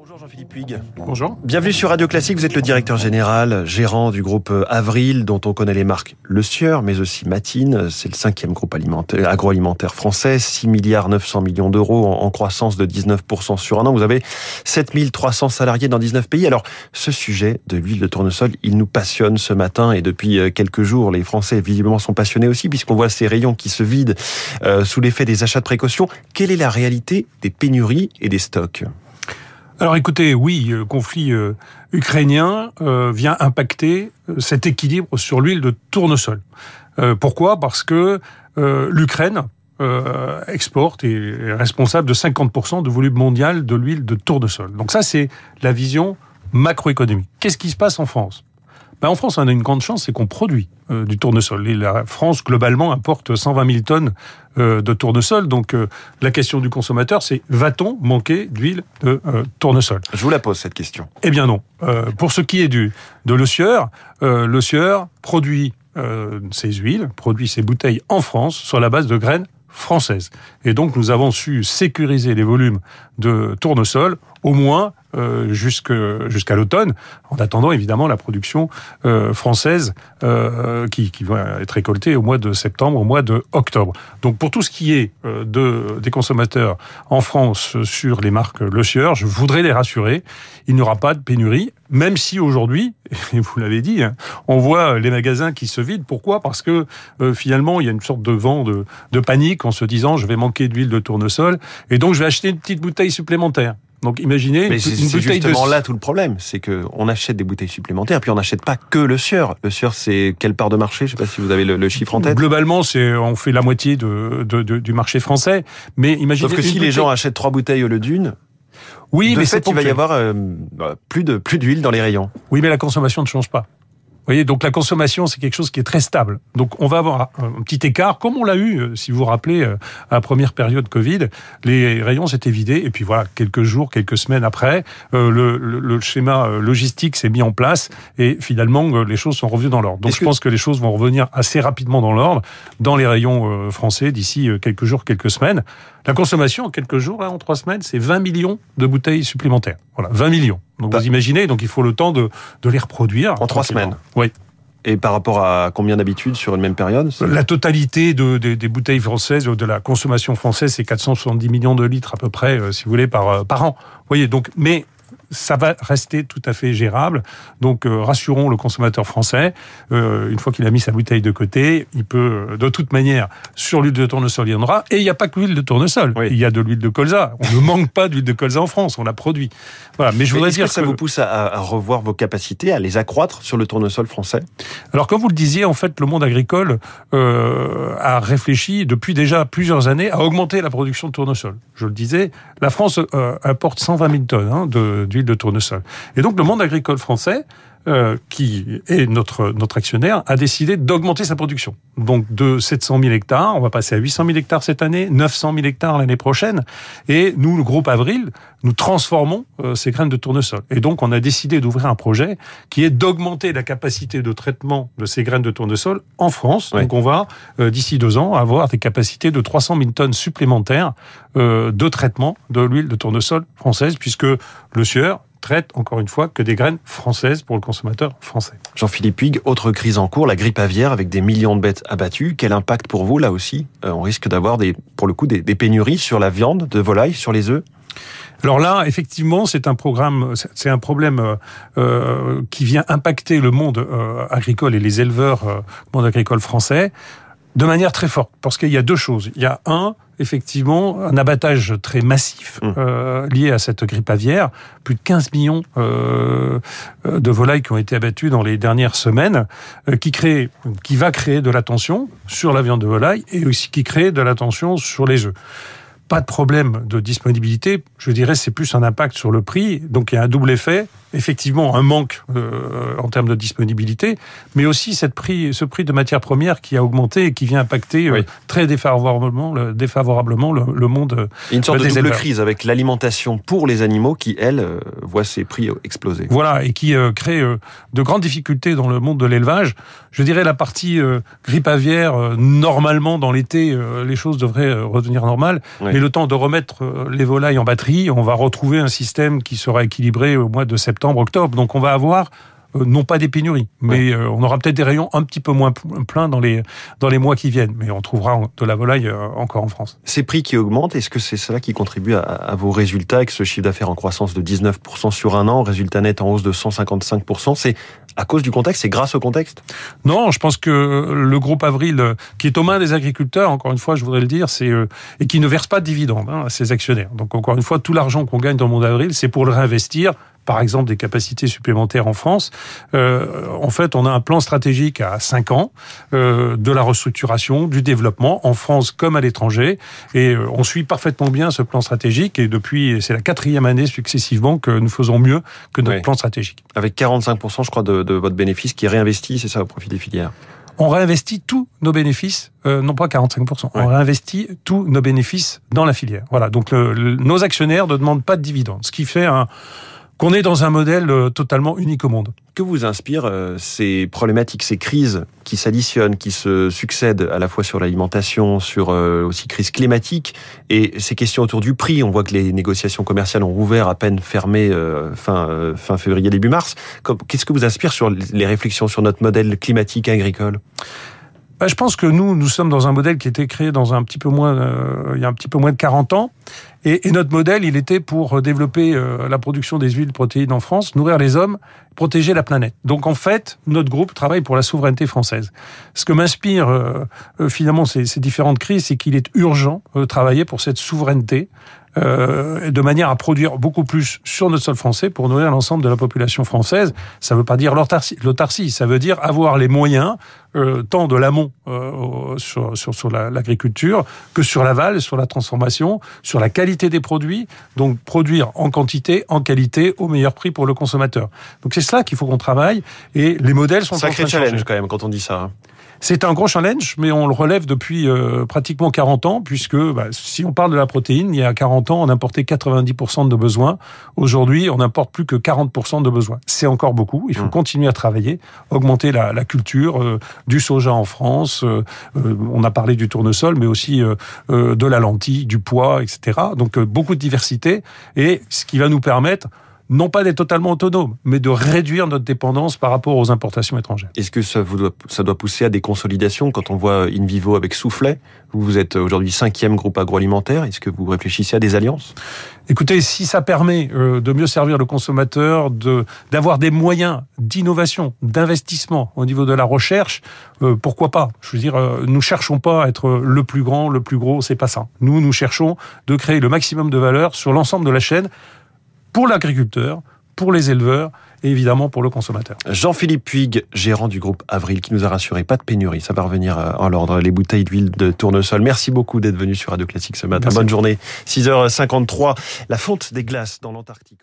Bonjour Jean-Philippe Puig. Bonjour. Bienvenue sur Radio Classique. Vous êtes le directeur général, gérant du groupe Avril, dont on connaît les marques Le Sieur, mais aussi Matine. C'est le cinquième groupe alimentaire, agroalimentaire français. 6 milliards 900 millions d'euros en, croissance de 19% sur un an. Vous avez 7300 salariés dans 19 pays. Alors, ce sujet de l'huile de tournesol, il nous passionne ce matin et depuis euh, quelques jours, les Français visiblement sont passionnés aussi puisqu'on voit ces rayons qui se vident euh, sous l'effet des achats de précaution. Quelle est la réalité des pénuries et des stocks? Alors écoutez, oui, le conflit euh, ukrainien euh, vient impacter euh, cet équilibre sur l'huile de tournesol. pourquoi? Parce que l'Ukraine exporte et est responsable de 50% du volume mondial de l'huile de tournesol. Donc ça, c'est la vision macroéconomique. Qu'est-ce qui se passe en France? Ben, en France, on a une grande chance, c'est qu'on produit euh, du tournesol. Et la France, globalement, importe 120 000 tonnes euh, de tournesol. Donc, euh, la question du consommateur, c'est va-t-on manquer d'huile de tournesol? Je vous la pose, cette question. Eh bien non. pour ce qui est du, de Le Sieur, Le Sieur produit ses huiles, produit ses bouteilles en France sur la base de graines françaises. Et donc, nous avons su sécuriser les volumes de tournesol au moins euh, jusqu'à l'automne, en attendant évidemment la production euh, française euh, qui, qui, va être récoltée au mois de septembre, au mois de octobre. Donc pour tout ce qui est euh, de, des consommateurs en France sur les marques Le Sieur, je voudrais les rassurer, il n'y aura pas de pénurie, même si aujourd'hui, et vous l'avez dit, hein, on voit les magasins qui se vident. Pourquoi? Parce que euh, finalement, il y a une sorte de vent de, de panique en se disant je vais manquer d'huile de tournesol et donc je vais acheter une petite bouteille supplémentaire. Donc imaginez Mais c'est justement là tout le problème, c'est que on achète des bouteilles supplémentaires, puis on n'achète pas que le sieur. Le sieur, c'est quelle part de marché? Je sais pas si vous avez le, chiffre en tête. Globalement, c'est on fait la moitié de, de, du marché français. Mais imaginez. Sauf que si les gens achètent trois bouteilles au lieu d'une. Oui, de mais fait, il va y avoir euh, bah, plus de plus d'huile dans les rayons. Oui, mais la consommation ne change pas voyez, donc la consommation, c'est quelque chose qui est très stable. Donc on va avoir un petit écart, comme on l'a eu, euh, si vous vous rappelez, euh, à la première période Covid, les rayons s'étaient vidés, et puis voilà, quelques jours, quelques semaines après, euh, le, le, schéma logistique s'est mis en place, et finalement, les choses sont revenues dans l'ordre. Donc je pense que les choses vont revenir assez rapidement dans l'ordre, dans les rayons français, d'ici quelques jours, quelques semaines. La consommation, en quelques jours, là, en trois semaines, c'est 20 millions de bouteilles supplémentaires. Voilà, 20 millions. Donc vous imaginez, donc il faut le temps de, de les reproduire. En trois semaines Oui. Et par rapport à combien d'habitude sur une même période La totalité de, des bouteilles françaises, de la consommation française, c'est 470 millions de litres à peu près, euh, si vous voulez, par, euh, par an. Vous voyez, donc, mais ça va rester tout à fait gérable. Donc euh, rassurons le consommateur français. Euh, une fois qu'il a mis sa bouteille de côté, il peut euh, de toute manière sur l'huile de tournesol il y en aura. Et il n'y a pas que l'huile de tournesol. Il y a de l'huile de colza. On ne manque pas d'huile de colza en France. On la produit. Voilà. Mais je voudrais dire que ça vous pousse à, à, revoir vos capacités, à les accroître sur le tournesol français? Alors comme vous le disiez, en fait, le monde agricole euh, a réfléchi depuis déjà plusieurs années à augmenter la production de tournesol. Je le disais, la France importe 120 000 tonnes hein, d'huile de tournesol. Et donc le monde agricole français, euh, qui est notre, notre actionnaire, a décidé d'augmenter sa production. Donc de 700 000 hectares, on va passer à 800 000 hectares cette année, 900 000 hectares l'année prochaine. Et nous, le groupe Avril, nous transformons euh, ces graines de tournesol. Et donc on a décidé d'ouvrir un projet qui est d'augmenter la capacité de traitement de ces graines de tournesol en France. Donc on va, euh, d'ici deux ans, avoir des capacités de 300 000 tonnes supplémentaires de traitement de l'huile de tournesol française, puisque le sieur traite, encore une fois, que des graines françaises pour le consommateur français. Jean-Philippe Puig, autre crise en cours, la grippe aviaire avec des millions de bêtes abattues. Quel impact pour vous, là aussi euh, On risque d'avoir, des, pour le coup, des, pénuries sur la viande de volaille, sur les œufs? Alors là, effectivement, c'est un programme, c'est un problème euh, euh, qui vient impacter le monde agricole et les éleveurs, le monde agricole français, de manière très forte. Parce qu'il y a deux choses. Il y a un, effectivement un abattage très massif mmh. euh, lié à cette grippe aviaire. Plus de 15 millions euh, de volailles qui ont été abattues dans les dernières semaines, euh, qui crée, qui va créer de l'attention sur la viande de volaille et aussi qui crée de l'attention sur les œufs pas de problème de disponibilité. Je dirais c'est plus un impact sur le prix. Donc il y a un double effet. Effectivement, un manque euh, en termes de disponibilité, mais aussi cette prix, ce prix de matières premières qui a augmenté et qui vient impacter euh, très défavorablement, le, défavorablement le, le monde. Euh, une sorte de double crise avec l'alimentation pour les animaux qui, elle, voit ses prix exploser. Voilà, et qui crée de grandes difficultés dans le monde de l'élevage. Je dirais la partie grippe aviaire, normalement dans l'été, les choses devraient redevenir normales. Mais le temps de remettre les volailles en batterie, on va retrouver un système qui sera équilibré au mois de septembre, octobre. Donc on va avoir euh, non pas des pénuries, mais euh, on aura peut-être des rayons un petit peu moins pleins dans les dans les mois qui viennent, mais on trouvera de la volaille euh, encore en France. Ces prix qui augmentent, est-ce que c'est cela qui contribue à, à, vos résultats avec ce chiffre d'affaires en croissance de 19% sur un an, résultat net en hausse de 155% C'est à cause du contexte, c'est grâce au contexte? Non, je pense que le groupe Avril, qui est aux mains des agriculteurs, encore une fois, je voudrais le dire, c'est et qui ne verse pas de dividendes hein, à ses actionnaires. Donc encore une fois, tout l'argent qu'on gagne dans le monde Avril, c'est pour le réinvestir par exemple des capacités supplémentaires en France. Euh, en fait, on a un plan stratégique à 5 ans euh, de la restructuration, du développement en France comme à l'étranger, et euh, on suit parfaitement bien ce plan stratégique. Et depuis, c'est la quatrième année successivement que nous faisons mieux que notre plan stratégique. Avec 45%, je crois, de, de votre bénéfice qui est réinvesti, c'est ça, au profit des filières? On réinvestit tous nos bénéfices, euh, non pas 45%, on réinvestit tous nos bénéfices dans la filière. Voilà, donc nos actionnaires ne demandent pas de dividendes, ce qui fait un, qu'on est dans un modèle euh, totalement unique au monde. Que vous inspirent euh, ces problématiques, ces crises qui s'additionnent, qui se succèdent à la fois sur l'alimentation, sur euh, aussi crise climatique et ces questions autour du prix? On voit que les négociations commerciales ont rouvert à peine fermées fin, fin février, début mars. Qu'est-ce que vous inspire sur les réflexions sur notre modèle climatique agricole? Bah, je pense que nous, nous sommes dans un modèle qui a été créé dans un petit peu moins, euh, il y a un petit peu moins de 40 ans. Et, et notre modèle, il était pour développer euh, la production des huiles protéines en France, nourrir les hommes, protéger la planète. Donc en fait, notre groupe travaille pour la souveraineté française. Ce que m'inspire euh, finalement ces, ces, différentes crises, c'est qu'il est urgent de travailler pour cette souveraineté euh, de manière à produire beaucoup plus sur notre sol français pour nourrir l'ensemble de la population française. Ça ne veut pas dire l'autarcie, ça veut dire avoir les moyens, euh, tant de l'amont euh, sur, sur, sur l'agriculture que sur l'aval, sur la transformation, sur la qualité des produits, donc produire en quantité, en qualité, au meilleur prix pour le consommateur. Donc c'est cela qu'il faut qu'on travaille et les modèles sont Sacré challenge quand même quand on dit ça. Hein. C'est un gros challenge, mais on le relève depuis euh, pratiquement 40 ans, puisque bah, si on parle de la protéine, il y a 40 ans, on importait 90% de besoins. Aujourd'hui, on n'importe plus que 40% de besoins. C'est encore beaucoup. Il faut mmh. continuer à travailler, augmenter la, la culture euh, du soja en France. Euh, on a parlé du tournesol, mais aussi de la lentille, du pois, etc. Donc beaucoup de diversité, et ce qui va nous permettre non pas d'être totalement autonome, mais de réduire notre dépendance par rapport aux importations étrangères. Est-ce que ça, vous doit, ça doit pousser à des consolidations quand on voit In Vivo avec Soufflet Vous êtes aujourd'hui cinquième groupe agroalimentaire. Est-ce que vous réfléchissez à des alliances? Écoutez, si ça permet euh, de mieux servir le consommateur, de d'avoir des moyens d'innovation, d'investissement au niveau de la recherche, euh, pourquoi pas? Je veux dire, euh, nous cherchons pas à être le plus grand, le plus gros, c'est pas ça. Nous, nous cherchons de créer le maximum de valeur sur l'ensemble de la chaîne pour l'agriculteur, pour les éleveurs et évidemment pour le consommateur. Jean-Philippe Puig, gérant du groupe Avril, qui nous a rassuré, pas de pénurie, ça va revenir euh, en l'ordre, les bouteilles d'huile de tournesol. Merci beaucoup d'être venu sur Radio Classique ce matin. Bonne journée. 6h53, la fonte des glaces dans l'Antarctique.